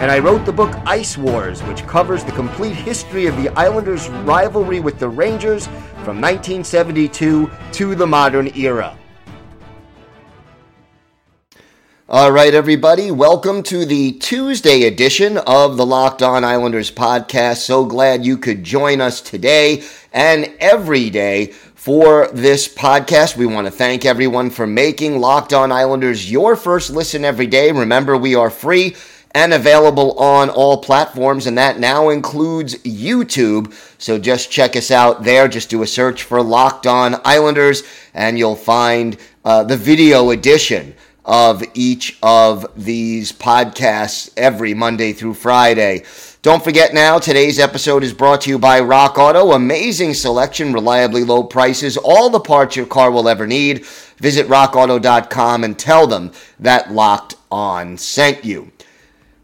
and I wrote the book Ice Wars, which covers the complete history of the Islanders' rivalry with the Rangers from 1972 to the modern era. All right, everybody, welcome to the Tuesday edition of the Locked On Islanders podcast. So glad you could join us today and every day for this podcast. We want to thank everyone for making Locked On Islanders your first listen every day. Remember, we are free and available on all platforms, and that now includes YouTube. So just check us out there. Just do a search for Locked On Islanders, and you'll find uh, the video edition of each of these podcasts every Monday through Friday. Don't forget now, today's episode is brought to you by Rock Auto. Amazing selection, reliably low prices, all the parts your car will ever need. Visit rockauto.com and tell them that Locked On sent you.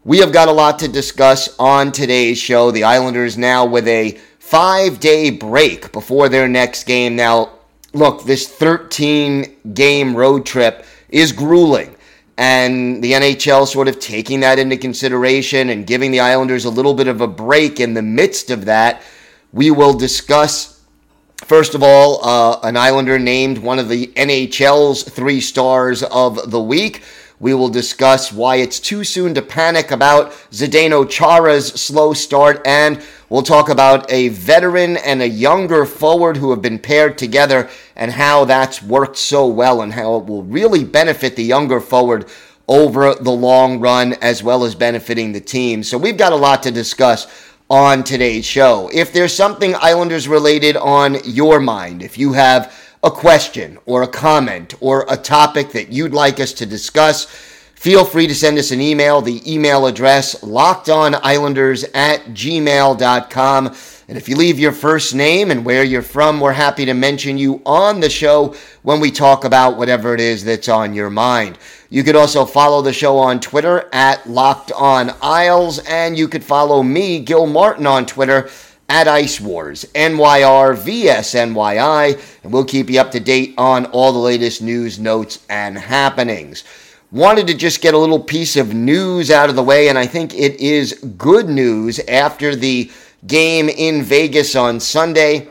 We have got a lot to discuss on today's show. The Islanders now with a five day break before their next game. Now, look, this 13 game road trip is grueling. And the NHL sort of taking that into consideration and giving the Islanders a little bit of a break in the midst of that. We will discuss, first of all, uh, an Islander named one of the NHL's three stars of the week. We will discuss why it's too soon to panic about Zdeno Chara's slow start, and we'll talk about a veteran and a younger forward who have been paired together and how that's worked so well and how it will really benefit the younger forward over the long run as well as benefiting the team. So we've got a lot to discuss on today's show. If there's something Islanders related on your mind, if you have a question or a comment or a topic that you'd like us to discuss, feel free to send us an email. The email address lockedonislanders at gmail.com. And if you leave your first name and where you're from, we're happy to mention you on the show when we talk about whatever it is that's on your mind. You could also follow the show on Twitter at Locked On Isles, and you could follow me, Gil Martin, on Twitter at Ice Wars, NYRVSNYI, and we'll keep you up to date on all the latest news, notes, and happenings. Wanted to just get a little piece of news out of the way, and I think it is good news after the game in Vegas on Sunday.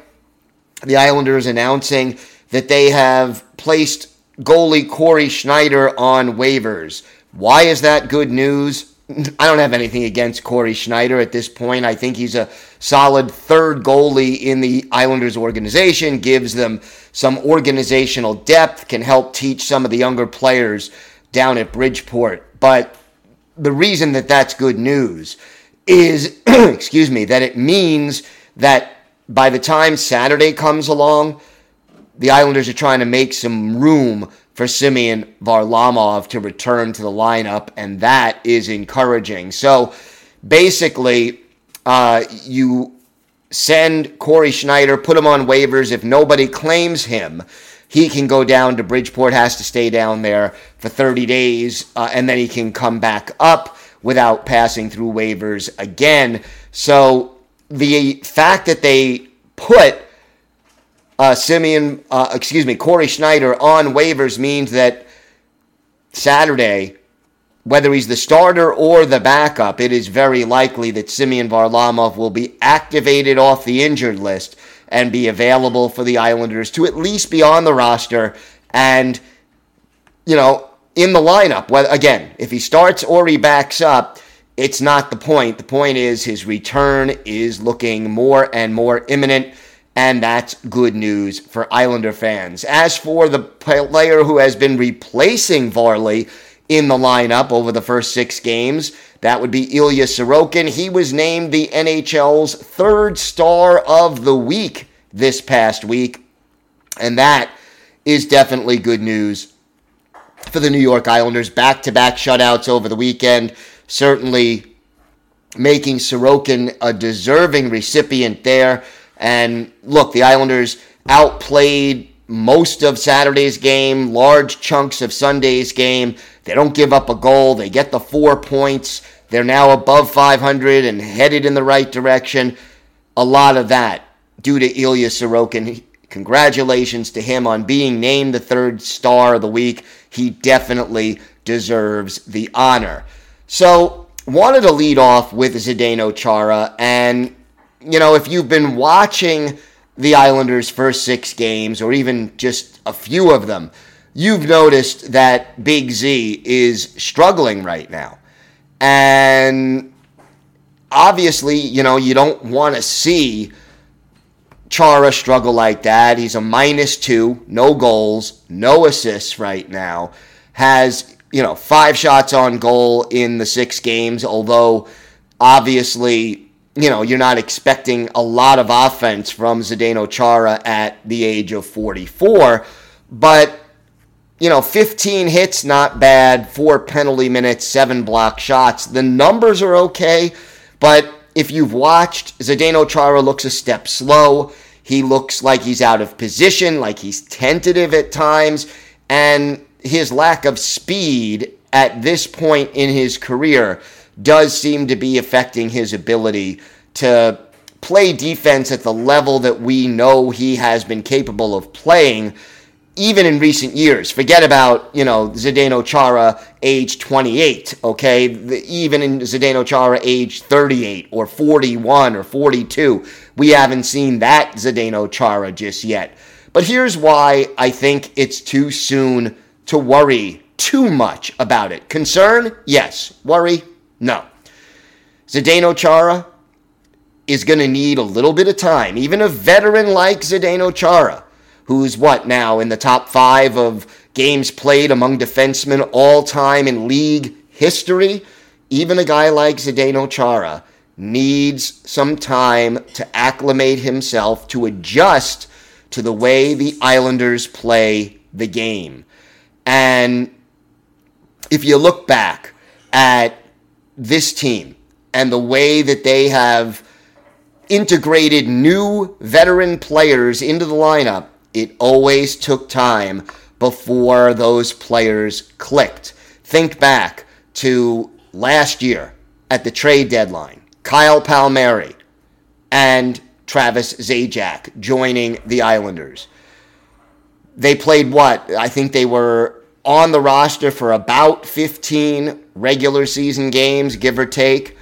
The Islanders announcing that they have placed goalie Corey Schneider on waivers. Why is that good news? I don't have anything against Corey Schneider at this point. I think he's a solid third goalie in the Islanders organization, gives them some organizational depth, can help teach some of the younger players down at Bridgeport. But the reason that that's good news is, excuse me, that it means that by the time Saturday comes along, the Islanders are trying to make some room for Semyon Varlamov to return to the lineup, and that is encouraging. So basically, uh, you send Corey Schneider, put him on waivers. If nobody claims him, he can go down to Bridgeport, has to stay down there for 30 days, uh, and then he can come back up without passing through waivers again. So the fact that they put uh, Semyon, uh, excuse me, Corey Schneider on waivers means that Saturday, whether he's the starter or the backup, it is very likely that Semyon Varlamov will be activated off the injured list and be available for the Islanders to at least be on the roster and, you know, in the lineup. Well, again, if he starts or he backs up, it's not the point. The point is his return is looking more and more imminent and that's good news for Islander fans. As for the player who has been replacing Varley in the lineup over the first six games, that would be Ilya Sorokin. He was named the NHL's third star of the week this past week, and that is definitely good news for the New York Islanders. Back to back shutouts over the weekend. certainly making Sorokin a deserving recipient there. And look, the Islanders outplayed most of Saturday's game, large chunks of Sunday's game. They don't give up a goal. They get the four points. They're now above 500 and headed in the right direction. A lot of that due to Ilya Sorokin. Congratulations to him on being named the third star of the week. He definitely deserves the honor. So, wanted to lead off with Zdeno Chara. And, you know, if you've been watching the Islanders' first six games, or even just a few of them, you've noticed that Big Z is struggling right now. And obviously, you know, you don't want to see Chara struggle like that. He's a minus two, no goals, no assists right now. Has, you know, five shots on goal in the six games, although obviously, you know, you're not expecting a lot of offense from Zdeno Chara at the age of 44. But, you know, 15 hits, not bad. Four penalty minutes, seven block shots. The numbers are okay, but if you've watched, Zdeno Chara looks a step slow. He looks like he's out of position, like he's tentative at times, and his lack of speed at this point in his career does seem to be affecting his ability to play defense at the level that we know he has been capable of playing even in recent years. Forget about, you know, Zdeno Chara age 28, okay? Even in Zdeno Chara age 38 or 41 or 42, we haven't seen that Zdeno Chara just yet. But here's why I think it's too soon to worry too much about it. Concern? Yes. Worry? No. Zdeno Chara is going to need a little bit of time. Even a veteran like Zdeno Chara who's what now in the top five of games played among defensemen all time in league history. Even a guy like Zdeno Chara needs some time to acclimate himself to adjust to the way the Islanders play the game. And if you look back at this team and the way that they have integrated new veteran players into the lineup, it always took time before those players clicked. Think back to last year at the trade deadline. Kyle Palmieri and Travis Zajac joining the Islanders. They played what? I think they were on the roster for about 15 regular season games, give or take.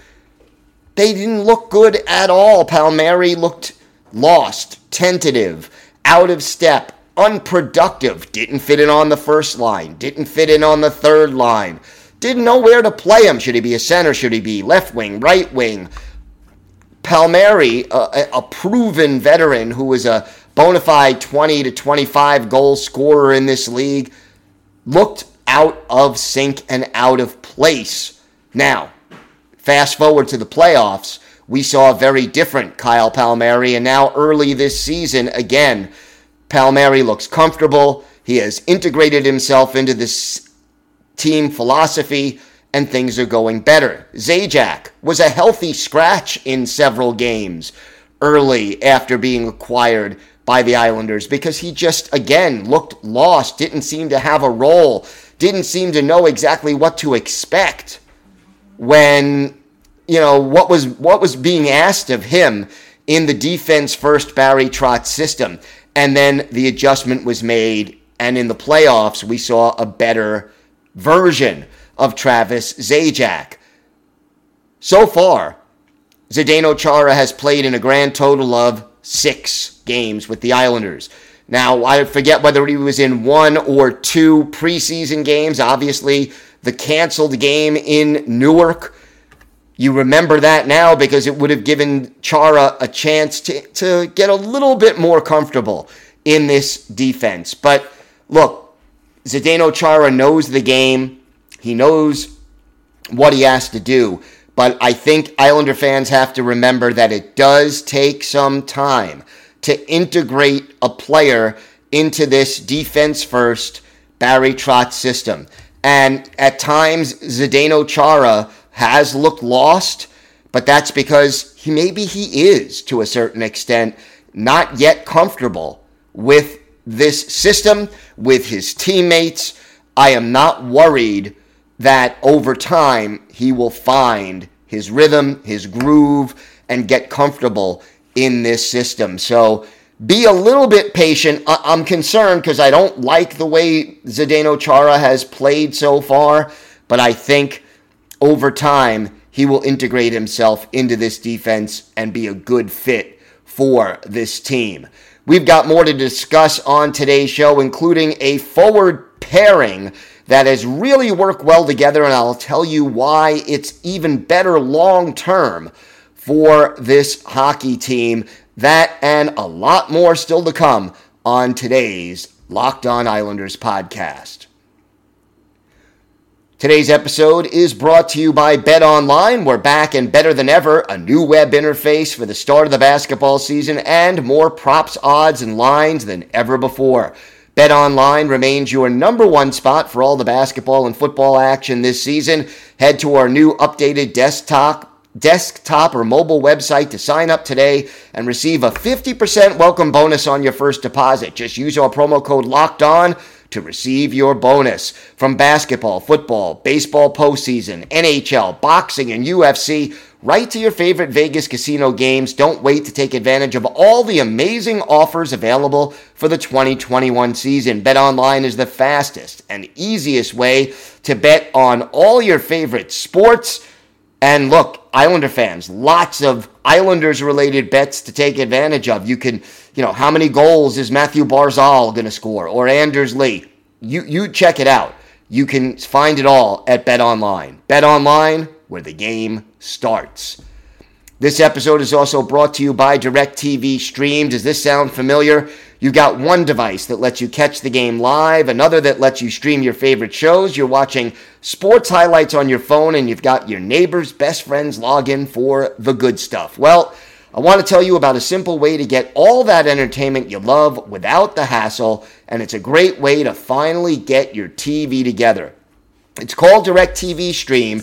They didn't look good at all. Palmieri looked lost, tentative out of step, unproductive, didn't fit in on the first line, didn't fit in on the third line, didn't know where to play him. Should he be a center? Should he be left wing, right wing? Palmieri, a, a proven veteran who was a bona fide 20 to 25 goal scorer in this league, looked out of sync and out of place. Now, fast forward to the playoffs we saw a very different Kyle Palmieri. And now, early this season, again, Palmieri looks comfortable. He has integrated himself into this team philosophy, and things are going better. Zajac was a healthy scratch in several games early after being acquired by the Islanders because he just, again, looked lost, didn't seem to have a role, didn't seem to know exactly what to expect when you know what was what was being asked of him in the defense first Barry Trotz system, and then the adjustment was made, and in the playoffs we saw a better version of Travis Zajac. So far, Zdeno Chara has played in a grand total of six games with the Islanders. Now, I forget whether he was in one or two preseason games. Obviously, the canceled game in Newark you remember that now because it would have given Chara a chance to, to get a little bit more comfortable in this defense. But look, Zdeno Chara knows the game. He knows what he has to do. But I think Islander fans have to remember that it does take some time to integrate a player into this defense first Barry Trotz system. And at times, Zdeno Chara has looked lost, but that's because he maybe he is to a certain extent not yet comfortable with this system, with his teammates. I am not worried that over time he will find his rhythm, his groove, and get comfortable in this system. So be a little bit patient. I- am concerned because I don't like the way Zdeno Chara has played so far, but I think over time he will integrate himself into this defense and be a good fit for this team. We've got more to discuss on today's show, including a forward pairing that has really worked well together, and I'll tell you why it's even better long term for this hockey team. That and a lot more still to come on today's Locked On Islanders podcast. Today's episode is brought to you by Bet Online. We're back and better than ever. A new web interface for the start of the basketball season and more props, odds, and lines than ever before. Bet Online remains your number one spot for all the basketball and football action this season. Head to our new updated desktop desktop or mobile website to sign up today and receive a 50% welcome bonus on your first deposit. Just use our promo code locked on to receive your bonus. From basketball, football, baseball postseason, NHL, boxing, and UFC, right to your favorite Vegas casino games. Don't wait to take advantage of all the amazing offers available for the 2021 season. Bet online is the fastest and easiest way to bet on all your favorite sports. And look, Islander fans, lots of Islanders related bets to take advantage of. You can, you know, how many goals is Matthew Barzal going to score or Anders Lee? You you check it out. You can find it all at Bet Online. Bet Online. Where the game starts. This episode is also brought to you by DirecTV Stream. Does this sound familiar? You've got one device that lets you catch the game live, another that lets you stream your favorite shows. You're watching sports highlights on your phone, and you've got your neighbor's best friend's login for the good stuff. Well, I want to tell you about a simple way to get all that entertainment you love without the hassle, and it's a great way to finally get your TV together. It's called DirecTV Stream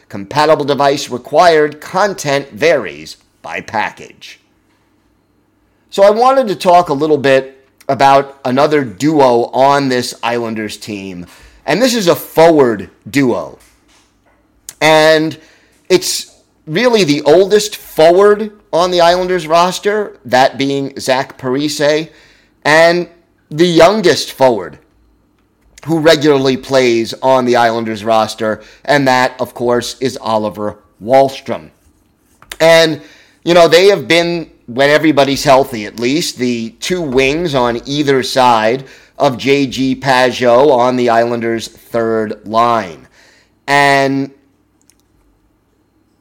Compatible device required. Content varies by package. So I wanted to talk a little bit about another duo on this Islanders team. And this is a forward duo. And it's really the oldest forward on the Islanders roster, that being Zach Parise, and the youngest forward who regularly plays on the Islanders roster, and that, of course, is Oliver Wahlstrom. And, you know, they have been, when everybody's healthy at least, the two wings on either side of JG Pageau on the Islanders' third line. And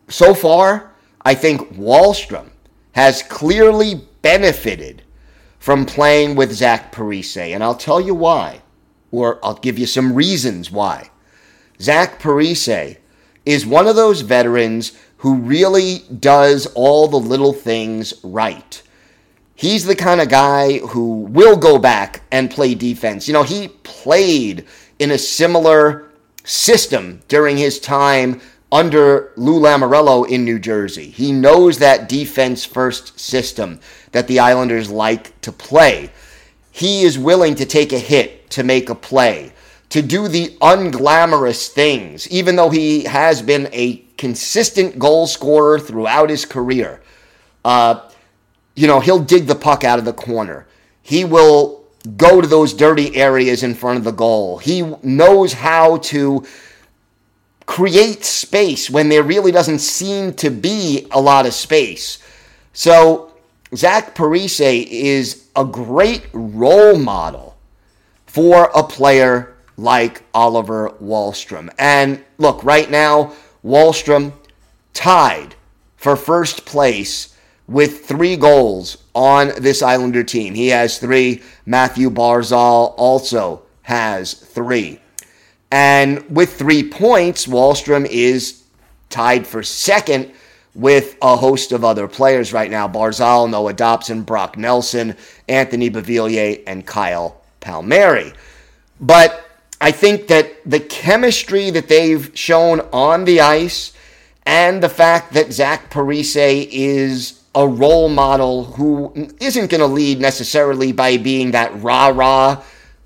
so far, I think Wahlstrom has clearly benefited from playing with Zach Parise, and I'll tell you why or I'll give you some reasons why. Zach Parise is one of those veterans who really does all the little things right. He's the kind of guy who will go back and play defense. You know, he played in a similar system during his time under Lou Lamoriello in New Jersey. He knows that defense first system that the Islanders like to play. He is willing to take a hit to make a play, to do the unglamorous things, even though he has been a consistent goal scorer throughout his career. Uh, you know, he'll dig the puck out of the corner. He will go to those dirty areas in front of the goal. He knows how to create space when there really doesn't seem to be a lot of space. So, Zach Parise is a great role model for a player like Oliver Wahlstrom. And look, right now, Wahlstrom tied for first place with three goals on this Islander team. He has three. Matthew Barzal also has three. And with three points, Wahlstrom is tied for second with a host of other players right now Barzal, Noah Dobson, Brock Nelson, Anthony Beauvillier, and Kyle Palmieri. But I think that the chemistry that they've shown on the ice and the fact that Zach Parise is a role model who isn't going to lead necessarily by being that rah rah,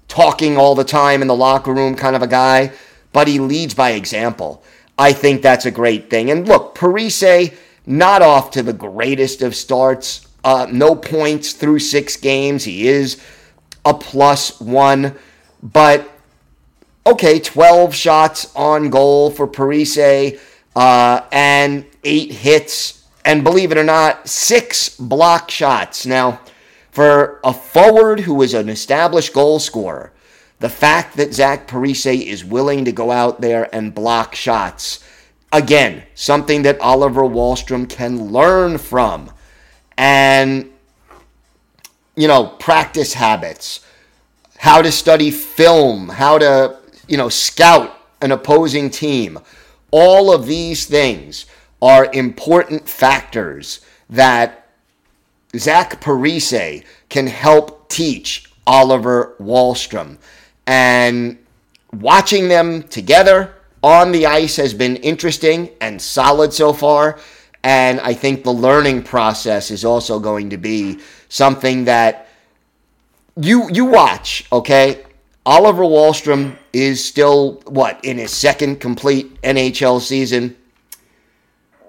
talking all the time in the locker room kind of a guy, but he leads by example. I think that's a great thing. And look, Parise, not off to the greatest of starts. Uh, no points through six games. He is a plus one. But okay, 12 shots on goal for Parise uh, and eight hits. And believe it or not, six block shots. Now, for a forward who is an established goal scorer, the fact that Zach Parise is willing to go out there and block shots, again, something that Oliver Wahlstrom can learn from. And, you know, practice habits, how to study film, how to, you know, scout an opposing team. All of these things are important factors that Zach Parise can help teach Oliver Wahlstrom. And watching them together on the ice has been interesting and solid so far. And I think the learning process is also going to be something that you you watch, okay? Oliver Wahlstrom is still what in his second complete NHL season.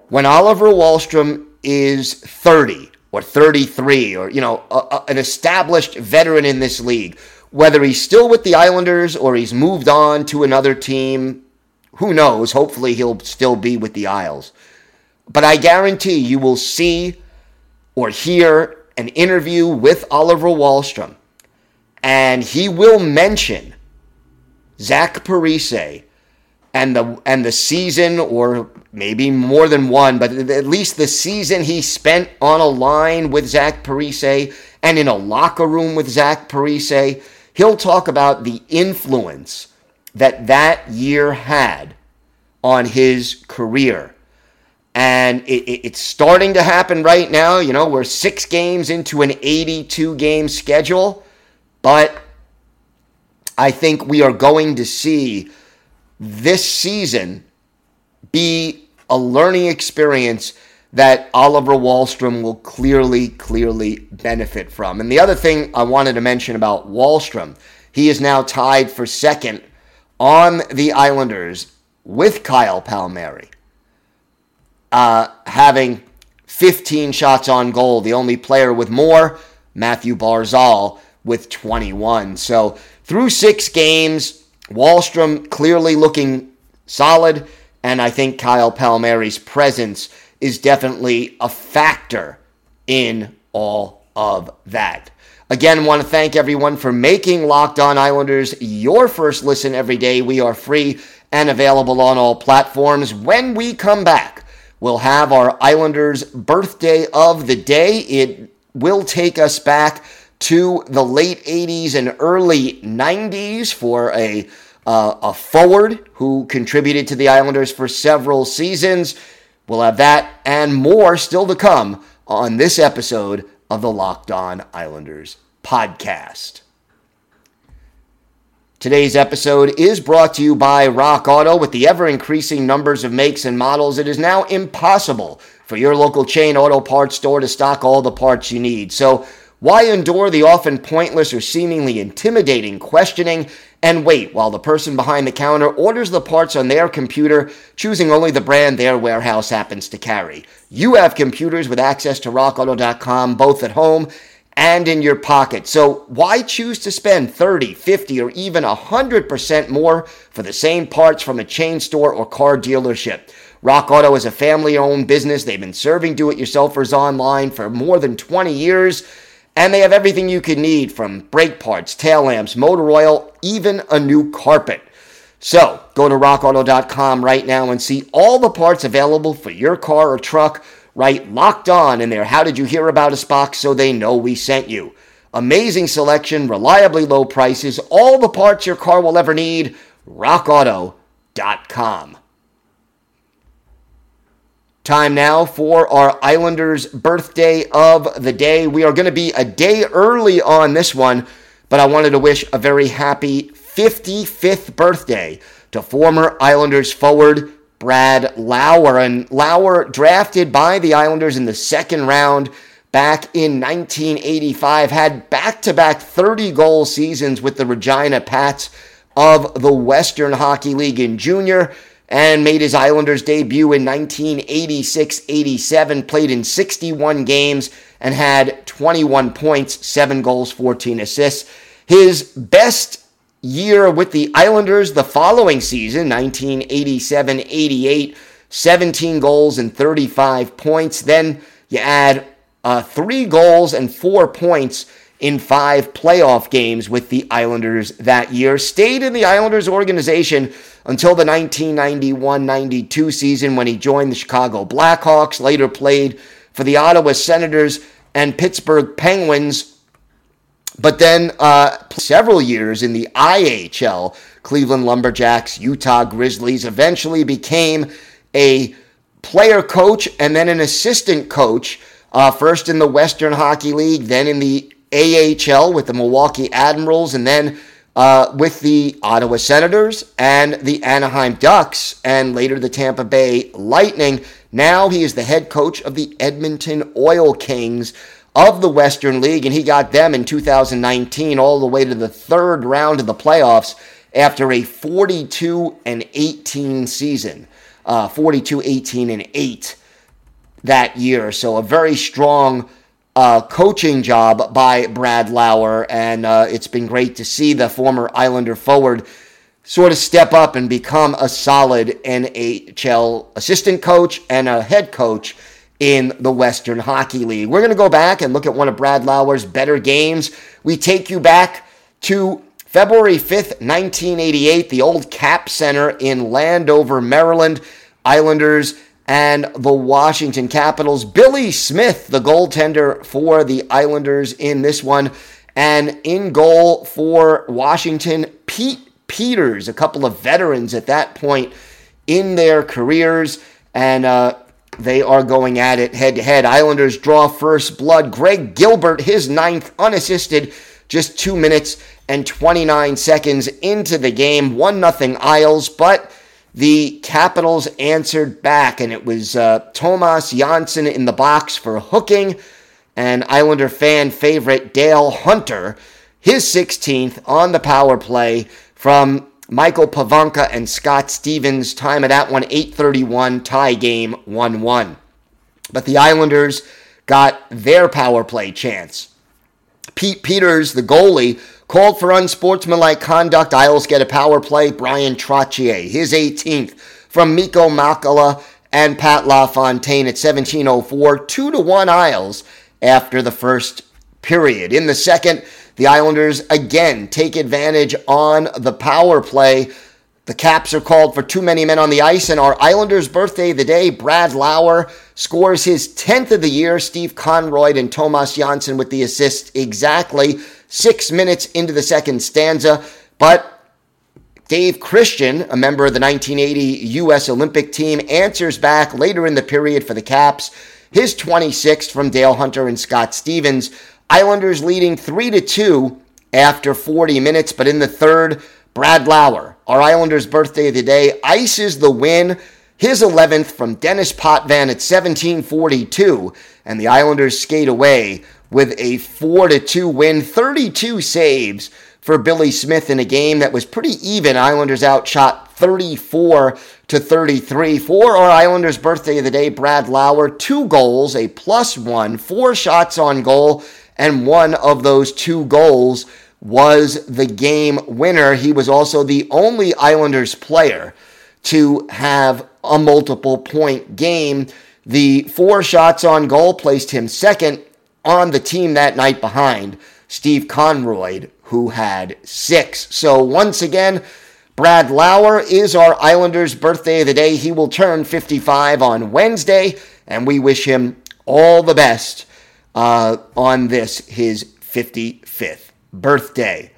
When Oliver Wahlstrom is 30 or 33 or you know a, a, an established veteran in this league, whether he's still with the Islanders or he's moved on to another team, who knows? Hopefully he'll still be with the Isles. But I guarantee you will see or hear an interview with Oliver Wahlstrom and he will mention Zach Parise and the and the season, or maybe more than one, but at least the season he spent on a line with Zach Parise and in a locker room with Zach Parise. He'll talk about the influence that that year had on his career. And it, it, it's starting to happen right now. You know, we're six games into an 82 game schedule. But I think we are going to see this season be a learning experience that Oliver Wahlstrom will clearly, clearly benefit from. And the other thing I wanted to mention about Wahlstrom, he is now tied for second on the Islanders with Kyle Palmieri, uh, having 15 shots on goal. The only player with more, Matthew Barzal with 21. So through six games, Wahlstrom clearly looking solid, and I think Kyle Palmieri's presence is definitely a factor in all of that. Again, want to thank everyone for making Locked On Islanders your first listen every day. We are free and available on all platforms. When we come back, we'll have our Islanders birthday of the day. It will take us back to the late 80s and early 90s for a, uh, a forward who contributed to the Islanders for several seasons. We'll have that and more still to come on this episode of the Locked On Islanders podcast. Today's episode is brought to you by Rock Auto. With the ever increasing numbers of makes and models, it is now impossible for your local chain auto parts store to stock all the parts you need. So, why endure the often pointless or seemingly intimidating questioning and wait while the person behind the counter orders the parts on their computer, choosing only the brand their warehouse happens to carry? You have computers with access to rockauto.com both at home and in your pocket. So why choose to spend 30, 50, or even 100% more for the same parts from a chain store or car dealership? Rock Auto is a family owned business. They've been serving do it yourselfers online for more than 20 years. And they have everything you can need from brake parts, tail lamps, motor oil, even a new carpet. So go to rockauto.com right now and see all the parts available for your car or truck. Right locked on in there. How did you hear about us box so they know we sent you? Amazing selection, reliably low prices, all the parts your car will ever need. RockAuto.com. Time now for our Islanders birthday of the day. We are going to be a day early on this one, but I wanted to wish a very happy 55th birthday to former Islanders forward Brad Lauer. And Lauer, drafted by the Islanders in the second round back in 1985, had back to back 30 goal seasons with the Regina Pats of the Western Hockey League in junior and made his Islanders debut in 1986 87, played in 61 games and had 21 points, 7 goals, 14 assists. His best year with the Islanders the following season, 1987 88, 17 goals and 35 points. Then you add uh, three goals and four points in five playoff games with the Islanders that year. Stayed in the Islanders organization until the 1991 92 season when he joined the Chicago Blackhawks, later played for the Ottawa Senators and Pittsburgh Penguins. But then uh, several years in the IHL, Cleveland Lumberjacks, Utah Grizzlies, eventually became a player coach and then an assistant coach, uh, first in the Western Hockey League, then in the AHL with the Milwaukee Admirals, and then uh, with the Ottawa Senators and the Anaheim Ducks, and later the Tampa Bay Lightning. Now he is the head coach of the Edmonton Oil Kings of the Western League, and he got them in 2019 all the way to the third round of the playoffs after a 42 and 18 season, uh, 42, 18 and 8 that year. So a very strong uh, coaching job by Brad Lauer, and uh, it's been great to see the former Islander forward sort of step up and become a solid NHL assistant coach and a head coach in the Western Hockey League. We're going to go back and look at one of Brad Lauer's better games. We take you back to February 5th, 1988, the old Cap Center in Landover, Maryland. Islanders and the Washington Capitals. Billy Smith, the goaltender for the Islanders in this one. And in goal for Washington, Pete Peeters, a couple of veterans at that point in their careers. And uh, they are going at it head to head. Islanders draw first blood. Greg Gilbert, his ninth unassisted, just two minutes and 29 seconds into the game. 1 0 Isles, but the Capitals answered back, and it was uh, Tomas Jonsson in the box for hooking, and Islander fan favorite Dale Hunter, his 16th on the power play from Michael Pivonka and Scott Stevens. Time of that one, 8:31 tie game, 1-1. But the Islanders got their power play chance. Pete Peeters, the goalie, Called for unsportsmanlike conduct. Isles get a power play. Bryan Trottier, his 18th from Mikko Makela and Pat LaFontaine at 1704. 2 to 1 Isles after the first period. In the second, the Islanders again take advantage on the power play. The Caps are called for too many men on the ice, and our Islanders' birthday of the day, Brad Lauer, scores his 10th of the year. Steve Konroyd and Tomas Jonsson with the assist exactly six minutes into the second stanza. But Dave Christian, a member of the 1980 U.S. Olympic team, answers back later in the period for the Caps. His 26th from Dale Hunter and Scott Stevens. Islanders leading 3 to 2 after 40 minutes, but in the third, Brad Lauer, our Islanders' birthday of the day, ices the win. His 11th from Denis Potvin at 1742, and the Islanders skate away with a 4 2 win, 32 saves for Billy Smith in a game that was pretty even. Islanders outshot 34 to 33. For our Islanders' birthday of the day, Brad Lauer, two goals, a plus one, four shots on goal, and one of those two goals was the game winner. He was also the only Islanders player to have a multiple point game. The four shots on goal placed him second on the team that night behind Steve Konroyd, who had six. So once again, Brad Lauer is our Islanders' birthday of the day. He will turn 55 on Wednesday, and we wish him all the best uh, on this, his 55th birthday.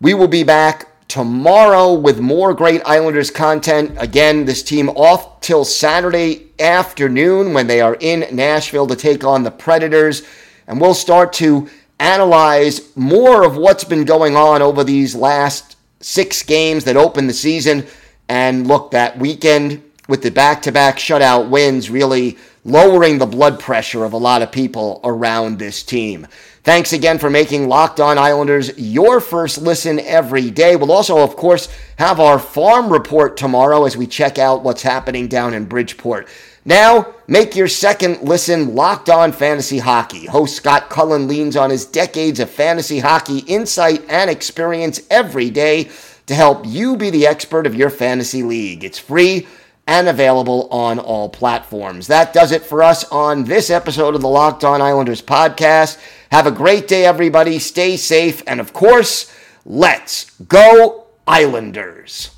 We will be back tomorrow with more great Islanders content. Again, this team off till Saturday afternoon when they are in Nashville to take on the Predators. And we'll start to analyze more of what's been going on over these last six games that open the season. And look, that weekend with the back to back shutout wins really lowering the blood pressure of a lot of people around this team. Thanks again for making Locked On Islanders your first listen every day. We'll also, of course, have our farm report tomorrow as we check out what's happening down in Bridgeport. Now, make your second listen Locked On Fantasy Hockey. Host Scott Cullen leans on his decades of fantasy hockey insight and experience every day to help you be the expert of your fantasy league. It's free and available on all platforms. That does it for us on this episode of the Locked On Islanders podcast. Have a great day, everybody. Stay safe. And of course, let's go, Islanders.